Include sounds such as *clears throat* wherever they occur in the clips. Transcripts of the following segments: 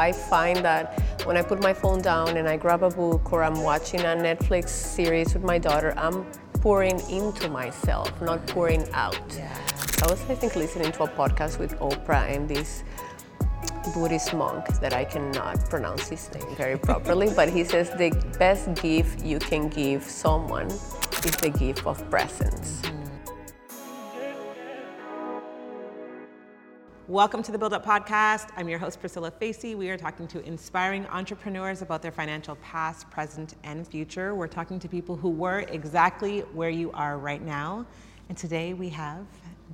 I find that when I put my phone down and I grab a book or I'm watching a Netflix series with my daughter, I'm pouring into myself, not pouring out. Yeah. I was, I think, listening to a podcast with Oprah and this Buddhist monk that I cannot pronounce his name very properly, but he says the best gift you can give someone is the gift of presence. Mm-hmm. Welcome to the Build Up Podcast. I'm your host, Priscilla Facey. We are talking to inspiring entrepreneurs about their financial past, present, and future. We're talking to people who were exactly where you are right now. And today we have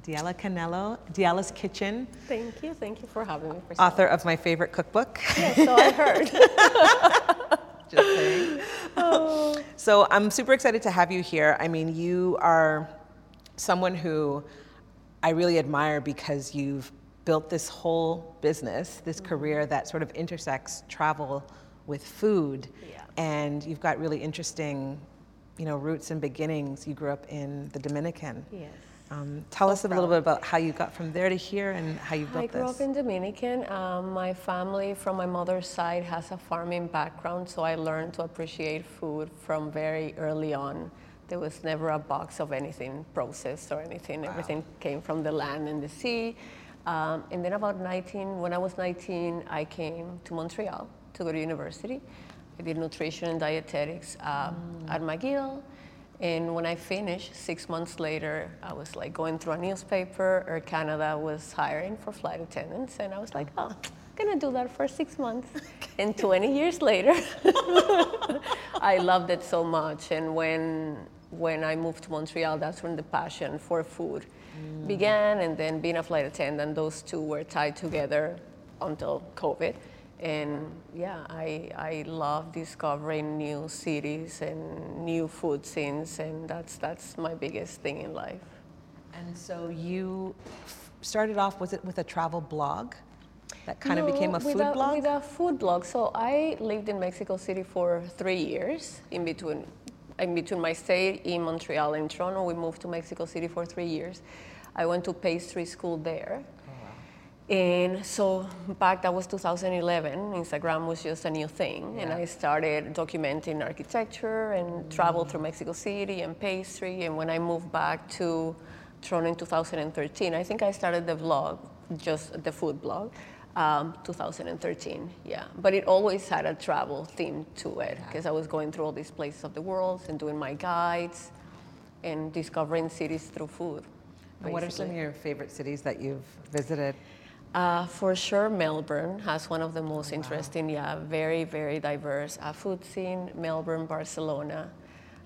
Diala Canelo, Diala's Kitchen. Thank you. Thank you for having me. Priscilla. Author of my favorite cookbook. Yes, so I heard. *laughs* Just saying. Oh. So I'm super excited to have you here. I mean, you are someone who I really admire because you've built this whole business, this mm-hmm. career that sort of intersects travel with food. Yeah. And you've got really interesting, you know, roots and beginnings. You grew up in the Dominican. Yes. Um, tell so us a little bit about how you got from there to here and how you built this. I grew this. up in Dominican. Um, my family from my mother's side has a farming background, so I learned to appreciate food from very early on. There was never a box of anything processed or anything. Wow. Everything came from the land and the sea. Um, and then about 19, when I was 19, I came to Montreal to go to university. I did nutrition and dietetics uh, mm. at McGill. And when I finished, six months later, I was like going through a newspaper. Air Canada was hiring for flight attendants, and I was like, oh, I'm gonna do that for six months. *laughs* and 20 years later, *laughs* I loved it so much. And when when I moved to Montreal, that's when the passion for food. Began, and then being a flight attendant, those two were tied together until COVID. And yeah, I, I love discovering new cities and new food scenes, and that's, that's my biggest thing in life. And so you started off, was it with a travel blog? That kind no, of became a food a, blog? With a food blog. So I lived in Mexico City for three years in between in between my stay in Montreal and Toronto, we moved to Mexico City for three years. I went to pastry school there. Oh, and so back that was 2011, Instagram was just a new thing, yeah. and I started documenting architecture and travel through Mexico City and pastry. And when I moved back to Toronto in 2013, I think I started the vlog, just the food blog. Um, 2013, yeah. But it always had a travel theme to it because I was going through all these places of the world and doing my guides and discovering cities through food. And what are some of your favorite cities that you've visited? Uh, for sure, Melbourne has one of the most oh, wow. interesting, yeah, very, very diverse uh, food scene. Melbourne, Barcelona,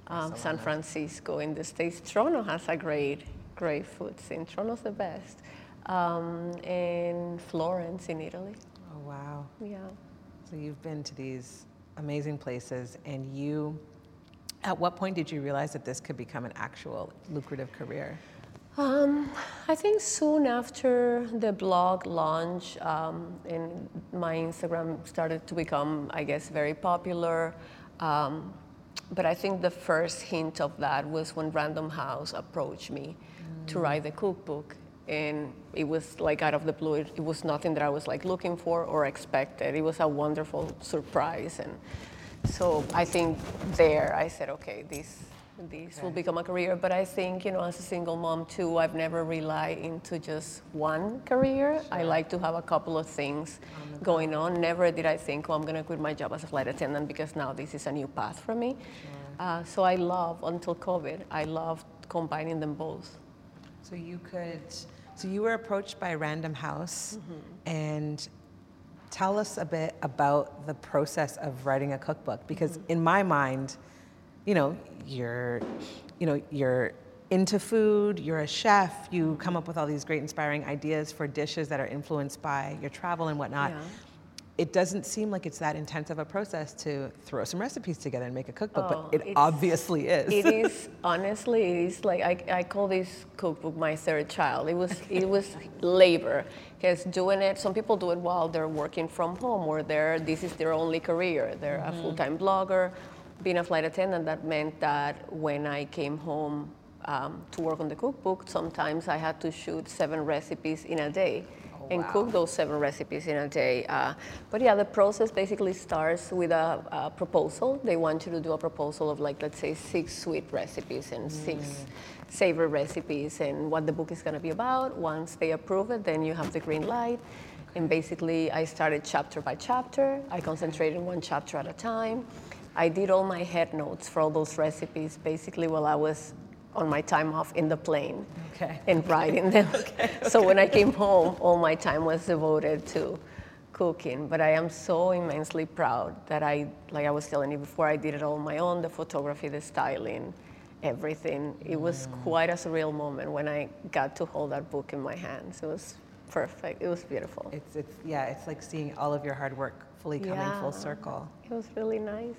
um, San Francisco in the States. Toronto has a great, great food scene. Toronto's the best um, in Florence in Italy. Oh, wow. Yeah. So you've been to these amazing places, and you, at what point did you realize that this could become an actual lucrative career? Um, I think soon after the blog launch um, and my Instagram started to become, I guess, very popular. Um, but I think the first hint of that was when Random House approached me mm. to write the cookbook and it was like out of the blue. It, it, was nothing that I was like looking for or expected. It was a wonderful surprise, and so I think there I said, okay, this this okay. will become a career. But I think you know, as a single mom too, I've never relied into just one career. Sure. I like to have a couple of things going on. Never did I think, oh, I'm going to quit my job as a flight attendant because now this is a new path for me. Sure. Uh, so I love until COVID. I loved combining them both. So you could so you were approached by Random House, mm-hmm. and tell us a bit about the process of writing a cookbook because mm-hmm. in my mind, you know, you're, you know, you're into food, you're a chef, you come up with all these great inspiring ideas for dishes that are influenced by your travel and whatnot. Yeah it doesn't seem like it's that intense of a process to throw some recipes together and make a cookbook, oh, but it obviously is. It is *laughs* honestly, it is like I, I call this cookbook my third child. It was it was labor because doing it. Some people do it while they're working from home or they're this is their only career. They're mm-hmm. a full time blogger. Being a flight attendant, that meant that when I came home um, to work on the cookbook, sometimes I had to shoot seven recipes in a day and wow. cook those seven recipes in a day. Uh, but yeah, the process basically starts with a, a, proposal. They want you to do a proposal of like, let's say, six sweet recipes and mm. six savory recipes and what the book is going to be about. Once they approve it, then you have the green light. And basically, I started chapter by chapter. I concentrated one chapter at a time. I did all my head notes for all those recipes basically while I was on my time off in the plane okay. and writing them. *laughs* okay. *laughs* So when I came home, all my time was devoted to cooking. But I am so immensely proud that I, like I was telling you before, I did it all on my own, the photography, the styling, everything. It was mm. quite a surreal moment when I got to hold that book in my hands. It was perfect. It was beautiful. It's, it's yeah, it's like seeing all of your hard work fully coming yeah. full circle. It was really nice.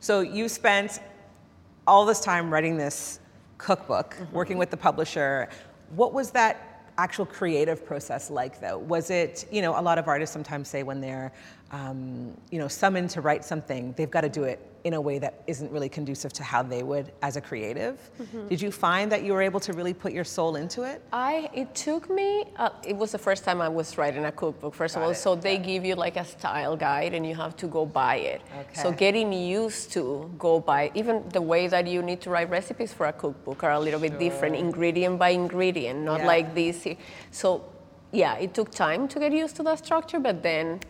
So you spent all this time writing this cookbook, mm-hmm. working with the publisher. What was that actual creative process like though? Was it, you know, a lot of artists sometimes say when they're, um, you know, summoned to write something, they've got to do it in a way that isn't really conducive to how they would as a creative. Mm-hmm. Did you find that you were able to really put your soul into it? I, it took me, uh, it was the first time I was writing a cookbook, first Got of all. It. So they give you like a style guide and you have to go buy it. Okay. So getting used to go by, even the way that you need to write recipes for a cookbook are a little bit different, ingredient by ingredient, not yeah. like this. So yeah, it took time to get used to that structure, but then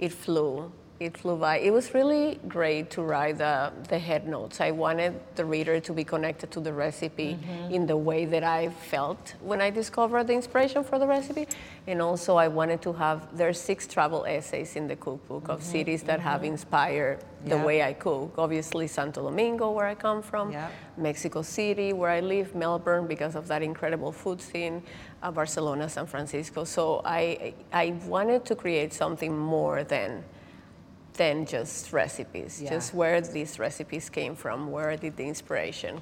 it flew it flew by. It was really great to write the, the head notes. I wanted the reader to be connected to the recipe mm-hmm. in the way that I felt when I discovered the inspiration for the recipe. And also, I wanted to have, there are six travel essays in the cookbook mm-hmm. of cities that mm-hmm. have inspired the way I cook. Obviously, Santo Domingo, where I come from, Mexico City, where I live, Melbourne, because of that incredible food scene, uh, Barcelona, San Francisco. So I, I wanted to create something more than than just recipes. Yeah. Just where these recipes came from, where did the inspiration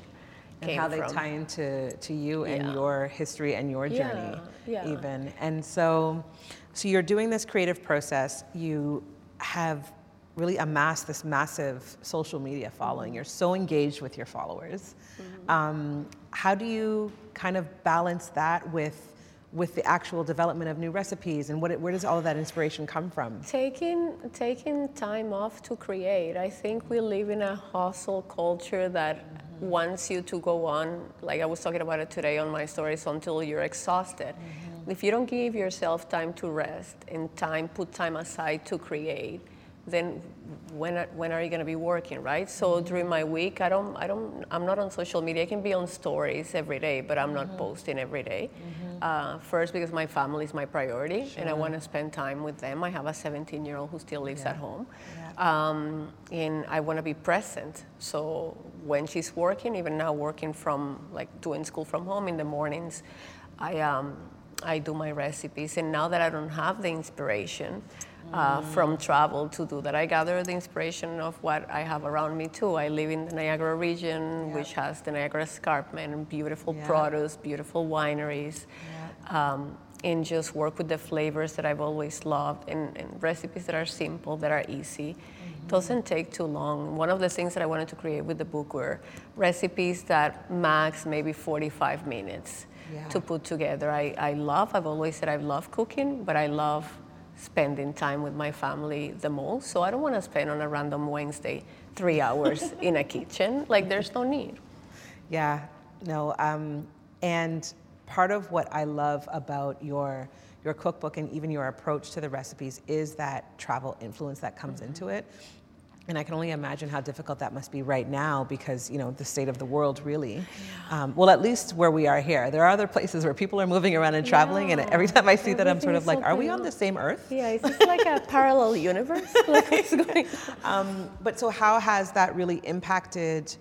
and how they tie into to you and yeah. your history and your journey yeah. even. And so so you're doing this creative process, you have really amassed this massive social media following. Mm-hmm. You're so engaged with your followers. Mm-hmm. Um, how do you kind of balance that with with the actual development of new recipes and what where does all of that inspiration come from? Taking taking time off to create. I think we live in a hustle culture that mm-hmm. wants you to go on. Like I was talking about it today on my stories until you're exhausted. Mm-hmm. If you don't give yourself time to rest and time put time aside to create, then when are, when are you going to be working right so mm-hmm. during my week i don't i don't i'm not on social media i can be on stories every day but i'm not mm-hmm. posting every day. Mm-hmm. Uh, first because my family is my priority sure. and i want to spend time with them i have a 17 year old who still lives yeah. at home yeah. um, and i want to be present so when she's working even now working from like doing school from home in the mornings i um, i do my recipes and now that i don't have the inspiration uh, from travel to do that. I gather the inspiration of what I have around me too. I live in the Niagara region, which has the Niagara Escarpment, beautiful produce, beautiful wineries, um, and just work with the flavors that I've always loved and, and recipes that are simple, that are easy. Mm-hmm. Doesn't take too long. One of the things that I wanted to create with the book were recipes that max maybe 45 minutes. Yeah. to put together. I, I love, I've always said I love cooking, but I love spending time with my family the most. So I don't want to spend on a random Wednesday three hours *laughs* in a kitchen. Like there's no need. Yeah, no. Um, and part of what I love about your your cookbook and even your approach to the recipes is that travel influence that comes mm-hmm. into it. And I can only imagine how difficult that must be right now because, you know, the state of the world really. Um, well, at least where we are here. There are other places where people are moving around and traveling, yeah. and every time I see Everything that, I'm sort of like, are we on the same earth? Yeah, is this like a parallel *laughs* universe? *laughs* like what's going um, but so, how has that really impacted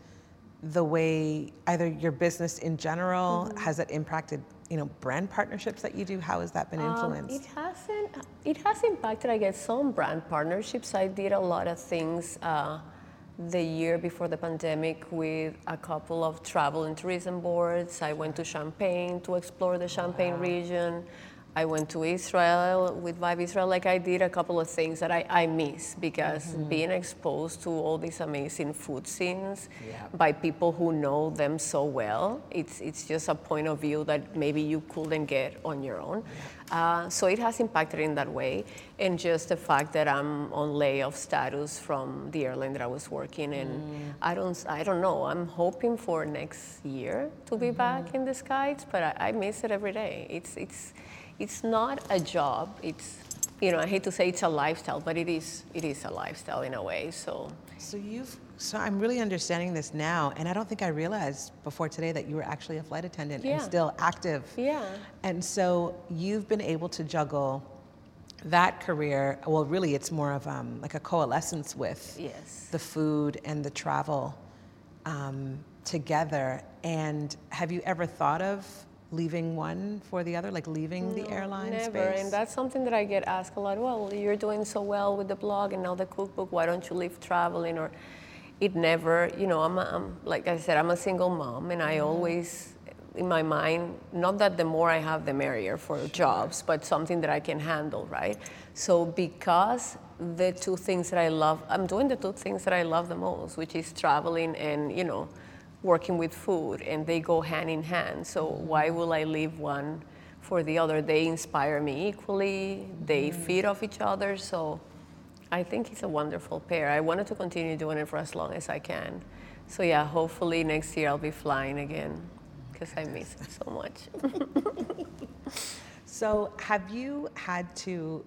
the way either your business in general, mm-hmm. has it impacted you know, brand partnerships that you do? How has that been um, influenced? Um, it hasn't. It has impacted. I guess some brand partnerships. I did a lot of things uh, the year before the pandemic with a couple of travel and tourism boards. I went to Champagne to explore the Champagne wow. region. I went to Israel with Vibe Israel. Like I did a couple of things that I, I miss because mm-hmm. being exposed to all these amazing food scenes yeah. by people who know them so well, it's, it's just a point of view that maybe you couldn't get on your own. Uh, so it has impacted in that way. And just the fact that I'm on layoff status from the airline that I was working in, mm. I, don't, I don't know. I'm hoping for next year to be mm-hmm. back in the skies, but I, I miss it every day. It's, it's, it's not a job. It's you know, I hate to say it's a lifestyle, but it is it is a lifestyle in a way. So So you've so I'm really understanding this now, and I don't think I realized before today that you were actually a flight attendant yeah. and still active. Yeah. And so you've been able to juggle that career. Well, really, it's more of um, like a coalescence with yes. the food and the travel um, together. And have you ever thought of leaving one for the other, like leaving no, the airline never. space? And that's something that I get asked a lot. Well, you're doing so well with the blog and now the cookbook. Why don't you leave traveling? Or it never, you know, I'm, a, I'm like I said, I'm a single mom, and I always, in my mind, not that the more I have, the merrier for sure. jobs, but something that I can handle, right? So because the two things that I love, I'm doing the two things that I love the most, which is traveling and you know working with food and they go hand in hand. So why will I leave one for the other? They inspire me equally, they mm. feed off each other. So I think it's a wonderful pair. I wanted to continue doing it for as long as I can. So yeah, hopefully next year I'll be flying again because I miss it so much. *laughs* so have you had to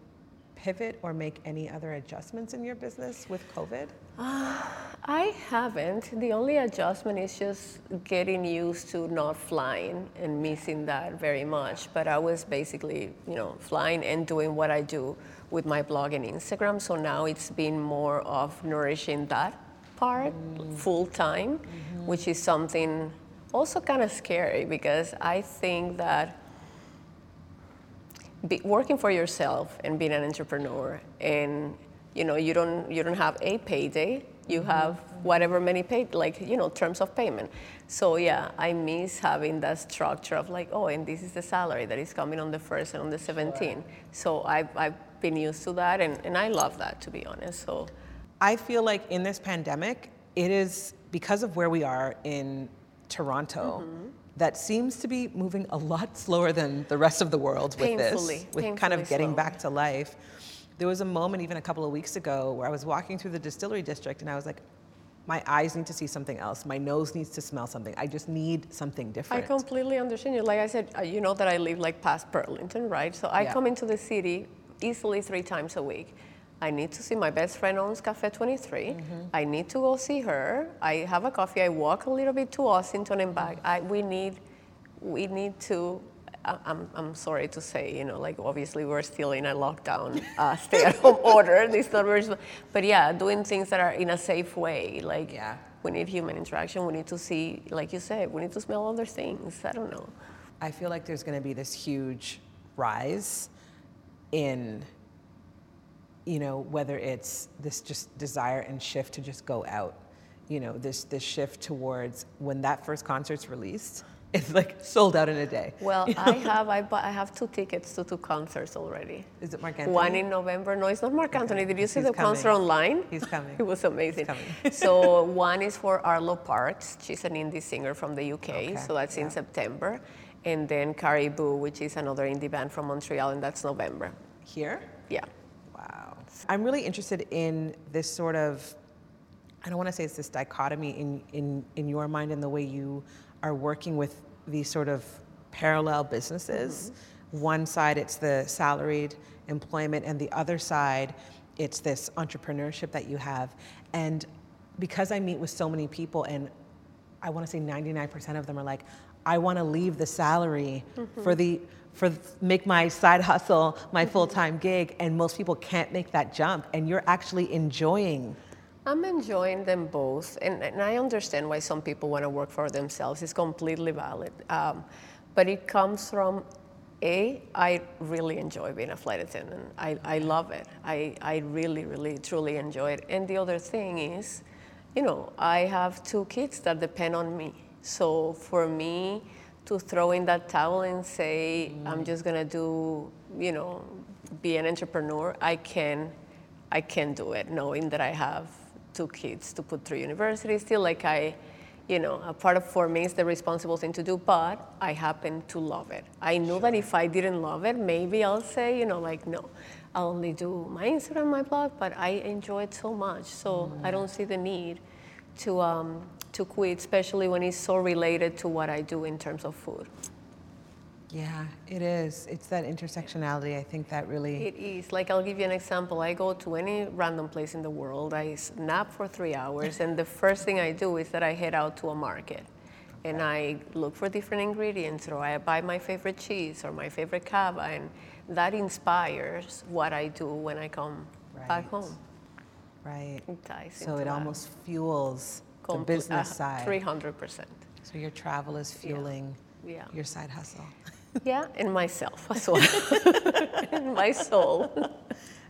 pivot or make any other adjustments in your business with COVID? Uh, I haven't. The only adjustment is just getting used to not flying and missing that very much. But I was basically, you know, flying and doing what I do with my blog and Instagram. So now it's been more of nourishing that part mm. full time, mm-hmm. which is something also kind of scary because I think that working for yourself and being an entrepreneur and you know you don't you don't have a payday. You mm-hmm. have whatever many paid like you know terms of payment. So yeah i miss having that structure of like oh and this is the salary that is coming on the first and on the 17th so i've, I've been used to that and, and i love that to be honest so. I feel like in this pandemic it is because of where we are in toronto mm-hmm. that seems to be moving a lot *laughs* slower than the rest of the world with painfully, this, with kind of getting slow. back to life. There was a moment even a couple of weeks ago where I was walking through the distillery district and I was like, my eyes need to see something else. My nose needs to smell something. I just need something different. I completely understand you. Like I said, uh, you know that I live like past Burlington, right? So I yeah. come into the city easily three times a week. I need to see my best friend owns Cafe 23. Mm-hmm. I need to go see her. I have a coffee. I walk a little bit to Ossington and back. I, we need, we need to. I'm, I'm sorry to say, you know, like obviously we're still in a lockdown, uh, stay-at-home *laughs* order. These numbers, but yeah, doing things that are in a safe way. Like yeah. we need human interaction. We need to see, like you said, we need to smell other things. I don't know. I feel like there's going to be this huge rise in you know, whether it's this just desire and shift to just go out, you know, this this shift towards when that first concert's released, *laughs* it's like sold out in a day. Well, *laughs* I have I, I have two tickets to two concerts already. Is it Marc Anthony? One in November. No, it's not Marc okay. Anthony. Did you see He's the coming. concert online? He's *laughs* coming. it was amazing. so one is for Arlo Parks. She's an indie singer from the UK. Okay. So that's yeah. in September. And then Caribou, which is another indie band from Montreal, and that's November. Here? Yeah. Wow. I'm really interested in this sort of, I don't want to say it's this dichotomy in, in, in your mind and the way you are working with these sort of parallel businesses. Mm-hmm. One side, it's the salaried employment, and the other side, it's this entrepreneurship that you have. And because I meet with so many people, and I want to say 99% of them are like, I want to leave the salary mm-hmm. for the for make my side hustle my mm-hmm. full-time gig and most people can't make that jump and you're actually enjoying I'm enjoying them both, and, and I understand why some people want to work for themselves. It's completely valid. Um, but it comes from A, I really enjoy being a flight attendant. I, I love it. I, I really, really, truly enjoy it. And the other thing is, you know, I have two kids that depend on me. So for me, to throw in that towel and say, mm. I'm just gonna do you know, be an entrepreneur, I can, I can do it, knowing that I have two kids to put through university. Still, like I, you know, a part of for me is the responsible thing to do, but I happen to love it. I knew that if I didn't love it, maybe I'll say, you know, like no, I'll only do my Instagram, my blog, but I enjoy it so much, so I don't see the need to um, to quit, especially when it's so related to what I do in terms of food. Yeah, it is. It's that intersectionality. I think that really. It is. Like, I'll give you an example. I go to any random place in the world, I nap for three hours, and the first thing I do is that I head out to a market and I look for different ingredients, or I buy my favorite cheese or my favorite cava, and that inspires what I do when I come Right. back home. Right. It So it that. almost fuels the business uh, side. 300%. So your travel is fueling Yeah. your side hustle. *laughs* Yeah, and myself as well. and my soul.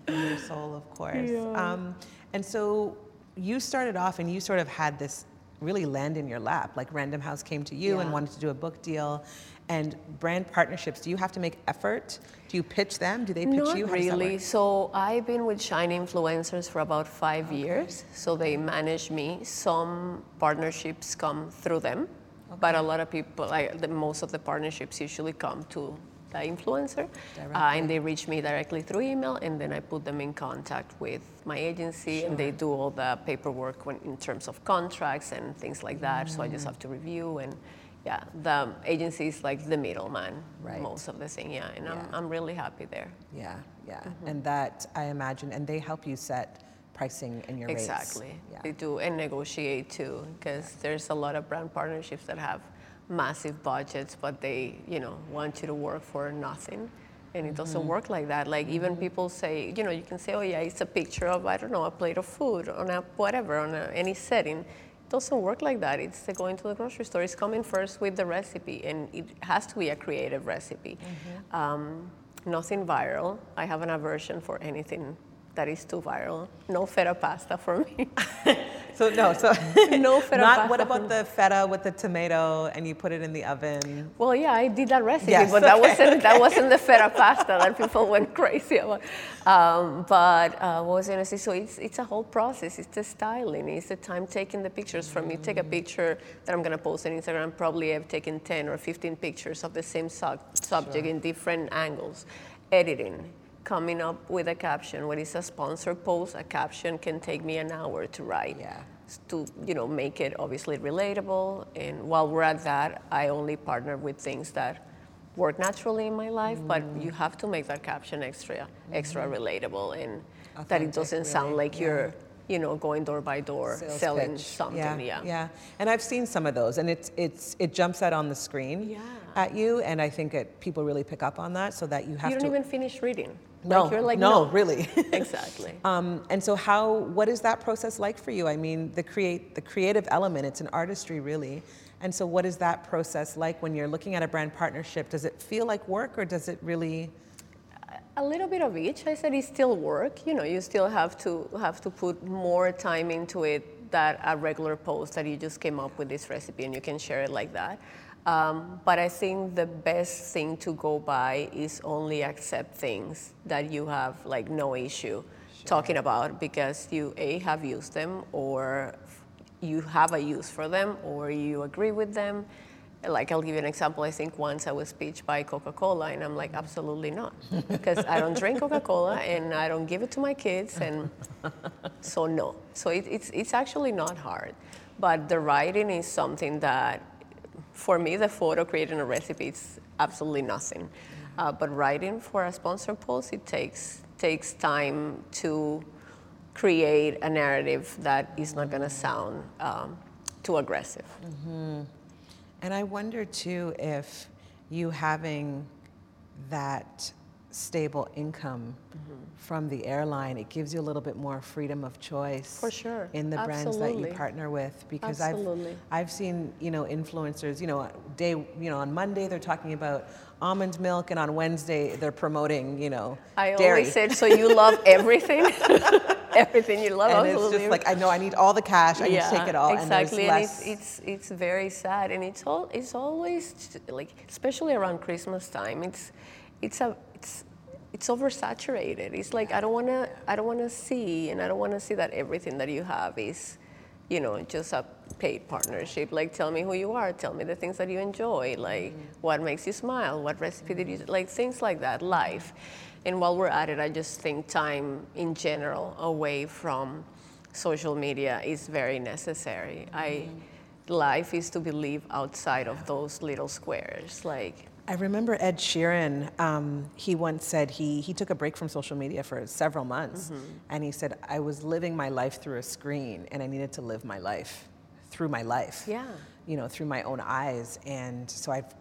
and your soul, of course. Um, and so you started off and you sort of had this really land in your lap. Like Random House came to you and wanted to do a book deal. And brand partnerships, do you have to make effort? Do you pitch them? Do they pitch Not you? How really. So I've been with Shine Influencers for about five years. So they manage me. Some partnerships come through them, but a lot of people, like the, most of the partnerships, usually come to the influencer, uh, and they reach me directly through email, and then I put them in contact with my agency, and they do all the paperwork when, in terms of contracts and things like that. So I just have to review and. Yeah, the agency is like the middleman Right. most of the thing. Yeah, and Yeah. I'm, I'm really happy there. Yeah, yeah. Mm-hmm. And that, I imagine, and they help you set pricing in your rates. Exactly. Yeah. They do and negotiate too, because there's a lot of brand partnerships that have massive budgets, but they, you know, want you to work for nothing. And it doesn't Mm-hmm. work like that. Like even people say, you know, you can say, oh yeah, it's a picture of I don't know a plate of food on a whatever on a, any setting. It doesn't work like that. It's the going to the grocery store. It's coming first with the recipe, and it has to be a creative recipe. Mm-hmm. Um, nothing viral. I have an aversion for anything that is too viral. No feta pasta for me. *laughs* So no, so *laughs* No feta not. What about the feta with the tomato and you put it in the oven? Well, yeah, I did that recipe, Yes, but that wasn't that *laughs* wasn't the feta pasta that people went crazy about. Um, but uh, what was I gonna say? So it's it's a whole process. It's the styling. It's the time taking the pictures from you. Take a picture that I'm gonna post on Instagram. Probably I've taken 10 or 15 pictures of the same sub- subject in different angles. Editing, coming up with a caption. When it's a sponsored post, a caption can take me an hour to write Yeah. to you know make it obviously relatable and while we're at that i only partner with things that work naturally in my life but Mm. you have to make that caption extra extra relatable and that Mm-hmm. It doesn't sound like yeah. you're you know going door by door Sales selling pitch. something Yeah, yeah yeah. And I've seen some of those, and it's it's it jumps out on the screen Yeah. at you, and I think it, people really pick up on that, so that you have to you to. don't even finish reading no, like you're like no, really. *laughs* *laughs* exactly um, and so, how? What is that process like for you? I mean, the create the creative element. It's an artistry, really. And so, what is that process like when you're looking at a brand partnership? Does it feel like work, or does it really? a little bit of each. I said it's still work. You know, you still have to have to put more time into it that a regular post that you just came up with this recipe and you can share it like that. Um, but I think the best thing to go by is only accept things that you have like no issue talking about because you a have used them or you have a use for them or you agree with them like I'll give you an example. I think once I was pitched by Coca-Cola, and I'm like, absolutely not, *laughs* because I don't drink Coca-Cola and I don't give it to my kids, and *laughs* so no. So it, it's it's actually not hard, but the writing is something that, for me, the photo creating a recipe is absolutely nothing, uh, but writing for a sponsor post it takes takes time to create a narrative that is not going to sound um, too aggressive. And I wonder too if you having that stable income mm-hmm. from the airline, it gives you a little bit more freedom of choice. For sure. In the brands that you partner with, because Absolutely. I've I've seen you know influencers. You know, day you know on Monday they're talking about almond milk, and on Wednesday they're promoting you know I dairy. always said, so you love *laughs* everything, *laughs* everything you love. and it's just like I know I need all the cash. I need to take it all. Exactly, and, and, it's, it's it's very sad, and it's all it's always like, especially around Christmas time. It's it's a it's it's oversaturated. It's like I don't want to I don't want to see and I don't want to see that everything that you have is you know just a paid partnership. Like tell me who you are, tell me the things that you enjoy, like mm-hmm. what makes you smile, what recipe did you like things like that, life. And while we're at it, I just think time in general away from social media is very necessary. Mm-hmm. I life is to be lived outside of those little squares like I remember Ed Sheeran. Um, he once said he he took a break from social media for several months, mm-hmm. and he said I was living my life through a screen, and I needed to live my life through my life. Yeah. You know, through my own eyes, and so I've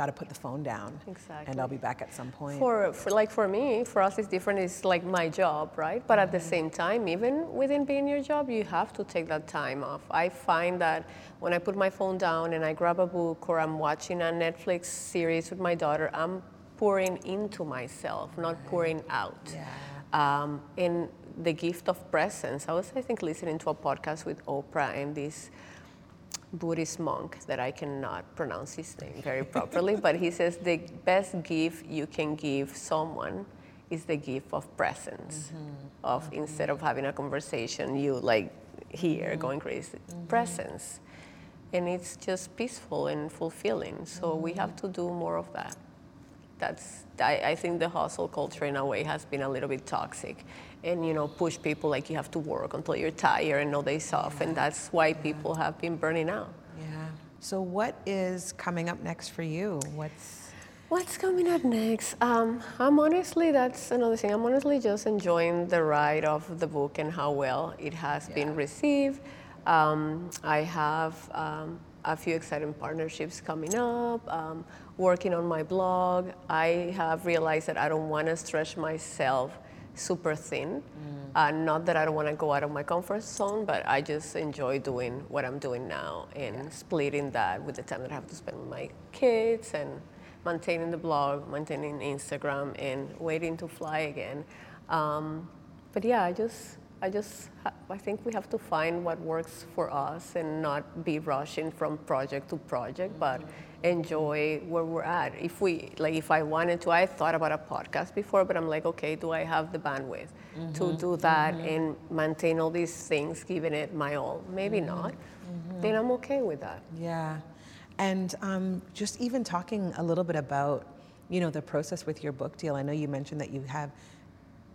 got to put the phone down. Exactly. And I'll be back at some point. For, for like for me, for us, it's different. It's like my job, right? But at the same time, even within being your job, you have to take that time off. I find that when I put my phone down and I grab a book or I'm watching a Netflix series with my daughter, I'm pouring into myself, not right. pouring out. Yeah. Um, in the gift of presence, I was, I think, listening to a podcast with Oprah and this Buddhist monk that I cannot pronounce his name very properly, but he says the best gift you can give someone is the gift of presence. Mm-hmm. Of mm-hmm. instead of having a conversation, you like here mm-hmm. going crazy. Mm-hmm. Presence, and it's just peaceful and fulfilling. So we have to do more of that. That's I, I think the hustle culture in a way has been a little bit toxic and you know push people like you have to work until you're tired and no days off and that's why people have been burning out yeah so what is coming up next for you what's What's coming up next? Um, I'm honestly, that's another thing. I'm honestly just enjoying the ride of the book and how well it has yeah. been received. Um, I have um, a few exciting partnerships coming up, um, working on my blog. I have realized that I don't want to stretch myself super thin. Mm. Uh, not that I don't want to go out of my comfort zone, but I just enjoy doing what I'm doing now and yeah. splitting that with the time that I have to spend with my kids and maintaining the blog, maintaining Instagram, and waiting to fly again. Um, but yeah, I just, I just, I think we have to find what works for us and not be rushing from project to project, but enjoy where we're at. If we like, if I wanted to, I thought about a podcast before, but I'm like, okay, do I have the bandwidth mm-hmm. to do that mm-hmm. and maintain all these things, giving it my all? Maybe mm-hmm. not. Mm-hmm. Then I'm okay with that. Yeah, and um, just even talking a little bit about, you know, the process with your book deal. I know you mentioned that you have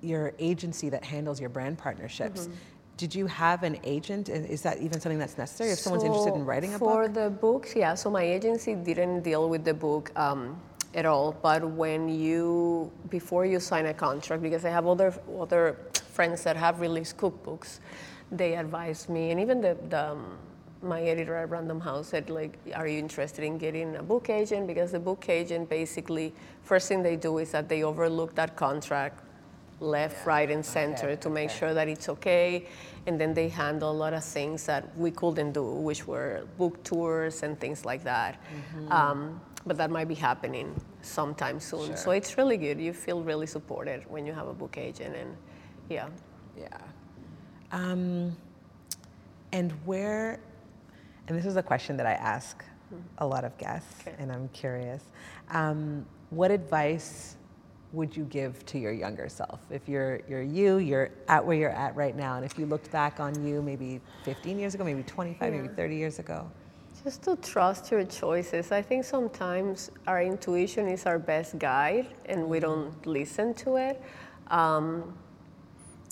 your agency that handles your brand partnerships. Mm-hmm. Did you have an agent? And is that even something that's necessary if so someone's interested in writing a book? For the books, yeah. So my agency didn't deal with the book um, at all. But when you, before you sign a contract, because I have other other friends that have released cookbooks, they advised me, and even the, the um, my editor at Random House said, like, are you interested in getting a book agent? Because the book agent basically, first thing they do is that they overlook that contract left, yeah. right, and center okay. to make okay. sure that it's okay. And then they handle a lot of things that we couldn't do, which were book tours and things like that. Mm-hmm. Um, but that might be happening sometime soon. Sure. So it's really good. You feel really supported when you have a book agent, and yeah. Yeah. Um, and where, and this is a question that I ask mm-hmm. a lot of guests, okay. and I'm curious. Um, what advice would you give to your younger self? If you're, you're you, you're at where you're at right now, and if you looked back on you maybe 15 years ago, maybe 25, yeah. maybe 30 years ago? Just to trust your choices. I think sometimes our intuition is our best guide, and we don't listen to it. Um,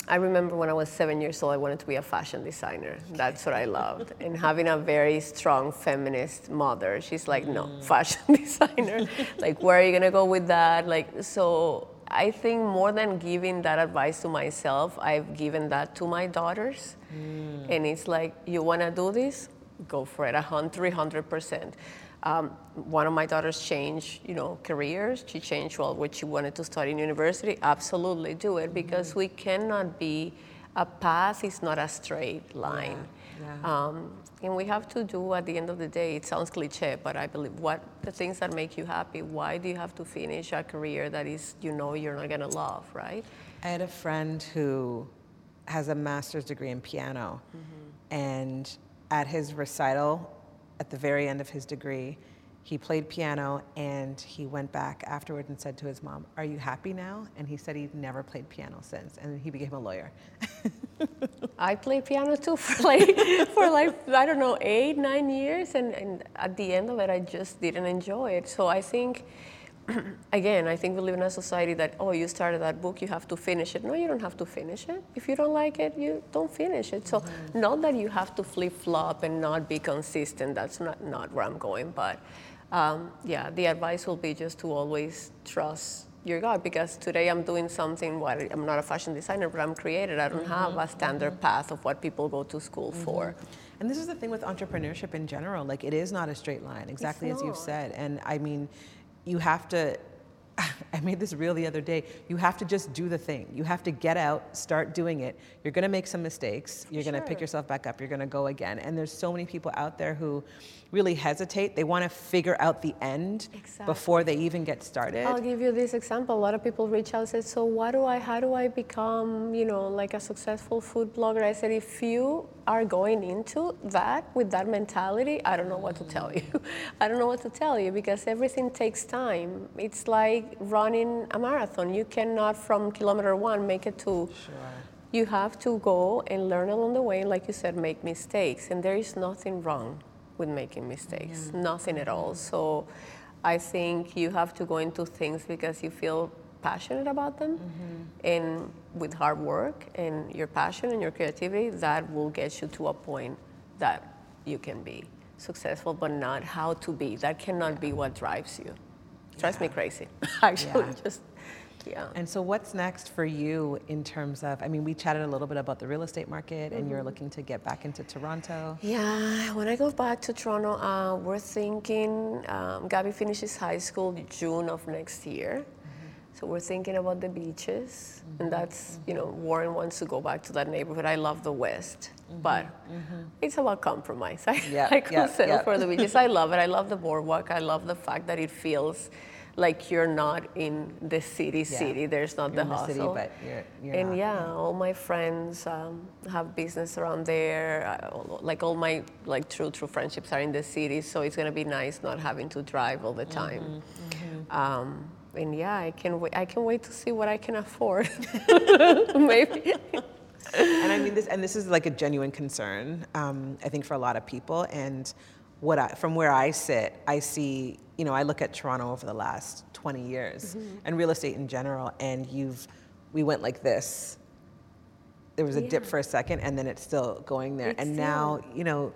I remember when I was seven years old, I wanted to be a fashion designer. *laughs* That's what I loved. and having a very strong feminist mother, she's like, no, mm. fashion *laughs* designer. like, where are you gonna go with that? Like, so I think more than giving that advice to myself, I've given that to my daughters. Mm. And it's like, you wanna do this? Go for it, 100, 300%. Um, one of my daughters changed, you know, careers. She changed well what she wanted to study in university. Absolutely do it because mm-hmm. we cannot be a path is not a straight line. Yeah. Yeah. Um, and we have to do at the end of the day, it sounds cliche, but I believe what the things that make you happy, why do you have to finish a career that is, you know, you're not gonna love, right? I had a friend who has a master's degree in piano, mm-hmm. and at his recital, at the very end of his degree, he played piano and he went back afterward and said to his mom, Are you happy now? And he said he'd never played piano since. And he became a lawyer. *laughs* I played piano too for like, *laughs* for like, I don't know, eight, nine years. And, and at the end of it, I just didn't enjoy it. So I think, *clears throat* again, I think we live in a society that, oh, you started that book, you have to finish it. No, you don't have to finish it. If you don't like it, you don't finish it. So, mm-hmm. not that you have to flip flop and not be consistent, that's not, not where I'm going, but um, yeah, the advice will be just to always trust your gut because today I'm doing something what I'm not a fashion designer, but I'm creative. I don't mm-hmm, have a standard mm-hmm. path of what people go to school mm-hmm. for. And this is the thing with entrepreneurship in general. Like it is not a straight line, exactly as you've said. And I mean, you have to *laughs* I made this real the other day. You have to just do the thing. You have to get out, start doing it. You're going to make some mistakes. You're going to pick yourself back up. You're going to go again. And there's so many people out there who really hesitate. They want to figure out the end exactly. before they even get started. I'll give you this example. A lot of people reach out and say, "So, what do I? How do I become, you know, like a successful food blogger?" I said, if you are going into that with that mentality, I don't know what to tell *laughs* you. I don't know what to tell you because everything takes time. It's like running a marathon. You cannot from kilometer one make it to. Sure. You have to go and learn along the way, like you said, make mistakes, and there is nothing wrong with making mistakes, mm-hmm. nothing at all. So I think you have to go into things because you feel passionate about them mm-hmm. and with hard work and your passion and your creativity that will get you to a point that you can be successful but not how to be that cannot be what drives you drives yeah. me crazy *laughs* actually yeah. just yeah. And so, what's next for you in terms of? I mean, we chatted a little bit about the real estate market, mm-hmm. and you're mm-hmm. looking to get back into Toronto. Yeah, when I go back to Toronto, uh, we're thinking. Um, Gabby finishes high school June of next year. Mm-hmm. So we're thinking about the beaches, mm-hmm. and that's you know Warren wants to go back to that neighborhood. I love the West, mm-hmm. but mm-hmm. it's about compromise. *laughs* I, yep, I could yep, settle yep. for the beaches. *laughs* I love it. I love the boardwalk. I love the fact that it feels like you're not in the city yeah. city there's not you're the hustle the city, but you're, you're and not, yeah, yeah, all my friends um, have business around there like all my like true true friendships are in the city so it's going to be nice not having to drive all the time mm-hmm, mm-hmm. Um, and yeah i can wait i can wait to see what i can afford *laughs* maybe and i mean this and this is like a genuine concern um, i think for a lot of people and what I, from where I sit, I see, you know, I look at Toronto over the last 20 years mm-hmm. and real estate in general, and you've, we went like this. There was a yeah. dip for a second, and then it's still going there. It's and now, you know,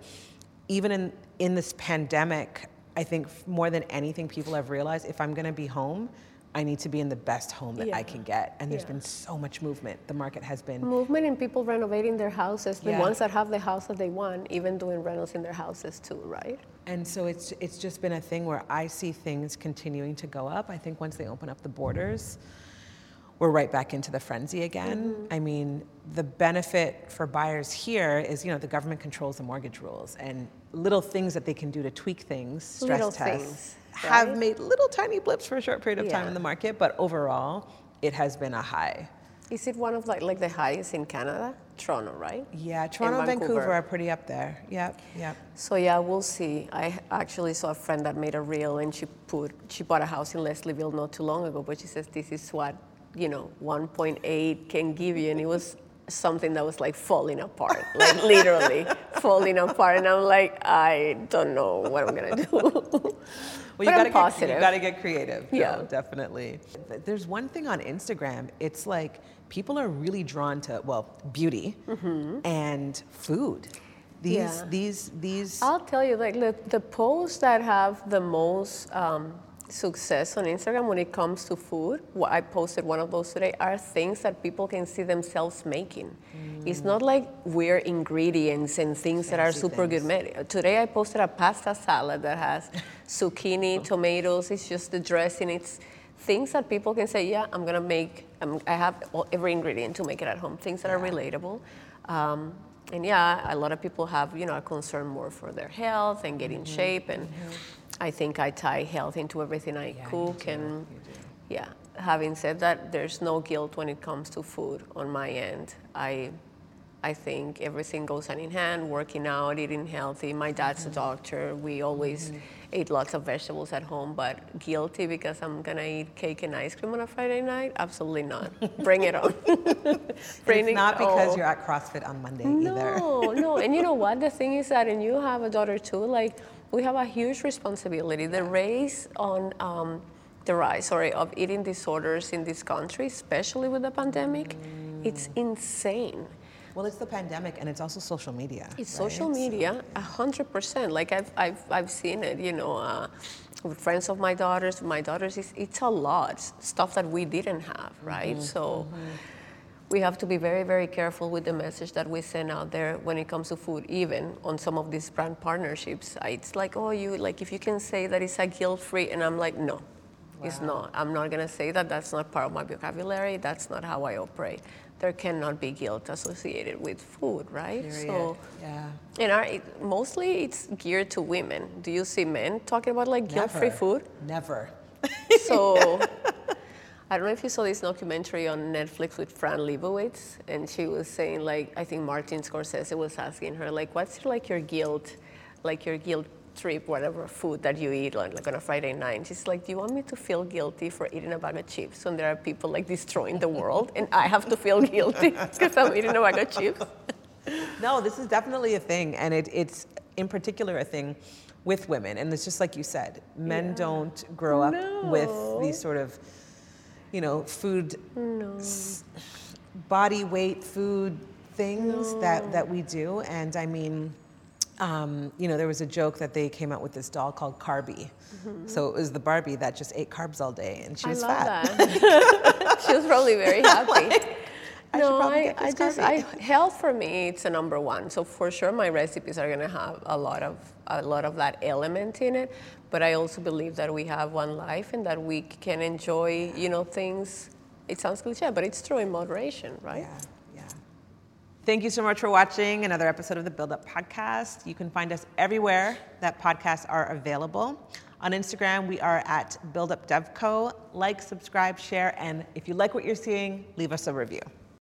even in, in this pandemic, I think more than anything, people have realized if I'm going to be home, I need to be in the best home that yeah. I can get. And there's yeah. been so much movement. The market has been movement and people renovating their houses. The yeah. ones that have the house that they want, even doing rentals in their houses too, right? And so it's it's just been a thing where I see things continuing to go up. I think once they open up the borders, we're right back into the frenzy again. Mm-hmm. I mean, the benefit for buyers here is, you know, the government controls the mortgage rules and little things that they can do to tweak things, stress little tests. Things have made little tiny blips for a short period of yeah. time in the market, but overall, it has been a high. Is it one of like like the highest in Canada? Toronto, right? Yeah, Toronto and Vancouver. Vancouver are pretty up there. Yep, yep. So yeah, we'll see. I actually saw a friend that made a reel and she put she bought a house in Leslieville not too long ago, but she says this is what you know 1.8 can give you, and it was something that was like falling apart, like *laughs* literally falling apart. And I'm like, I don't know what I'm gonna do. *laughs* well, you gotta, get, you gotta get creative. Yeah, no, definitely. There's one thing on Instagram. It's like people are really drawn to well, beauty mm-hmm. and food. These, yeah. these, these. I'll tell you, like the, the posts that have the most um, success on Instagram when it comes to food, what I posted one of those today, are things that people can see themselves making. Mm. It's not like weird ingredients and things Fancy that are super things. good. Today I posted a pasta salad that has *laughs* zucchini, tomatoes, it's just the dressing. It's things that people can say, yeah, I'm gonna make, I'm, i have every ingredient to make it at home, things that yeah. are relatable. Um, and yeah, a lot of people have, you know, a concern more for their health and get in mm-hmm. shape and mm-hmm I think I tie health into everything I yeah, cook, and yeah. Having said that, there's no guilt when it comes to food on my end. I, I think everything goes hand in hand. Working out, eating healthy. My dad's mm-hmm. a doctor. We always mm-hmm. ate lots of vegetables at home, but guilty because I'm gonna eat cake and ice cream on a Friday night? Absolutely not. Bring it on. *laughs* Bring it's not because oh. you're at CrossFit on Monday no, either. No, no. And you know what? The thing is that, and you have a daughter too, like, we have a huge responsibility. The race on um, the rise, sorry, of eating disorders in this country, especially with the pandemic, mm. it's insane. Well, it's the pandemic and it's also social media. It's right? social media, a hundred percent. Like I've, I've, I've seen it, you know, uh, with friends of my daughters, my daughters, it's, it's a lot, stuff that we didn't have, right? Mm-hmm. So mm-hmm. We have to be very, very careful with the message that we send out there when it comes to food, even on some of these brand partnerships. It's like, oh, you, like if you can say that it's a guilt-free, and I'm like, no, wow. it's not. I'm not gonna say that. That's not part of my vocabulary. That's not how I operate there cannot be guilt associated with food, right? Period. So, yeah. And our, it, mostly it's geared to women. Do you see men talking about like guilt-free food? Never. So, *laughs* I don't know if you saw this documentary on Netflix with Fran Lebowitz, and she was saying like, I think Martin Scorsese was asking her like, what's your, like your guilt, like your guilt trip, whatever food that you eat like, like on a Friday night. She's like, do you want me to feel guilty for eating a bag of chips when there are people like destroying the world and I have to feel guilty *laughs* because I'm eating a bag of chips? *laughs* No, this is definitely a thing, and it, it's in particular a thing with women. And it's just like you said, men yeah. don't grow up no. with these sort of, you know, food, no. s- body weight food things no. that, that we do. And I mean, um, you know, there was a joke that they came out with this doll called Carby. Mm-hmm. So it was the Barbie that just ate carbs all day, and she was I love fat. That. *laughs* she was probably very *laughs* happy. like, I no, I, I just I, *laughs* health for me it's a number one. So for sure, my recipes are gonna have a lot of a lot of that element in it. But I also believe that we have one life and that we can enjoy, you know, things. It sounds cliche, but it's true in moderation, right? Yeah. Yeah. Thank you so much for watching another episode of the Build Up Podcast. You can find us everywhere that podcasts are available. On Instagram, we are at Build Up Devco. Like, subscribe, share, and if you like what you're seeing, leave us a review.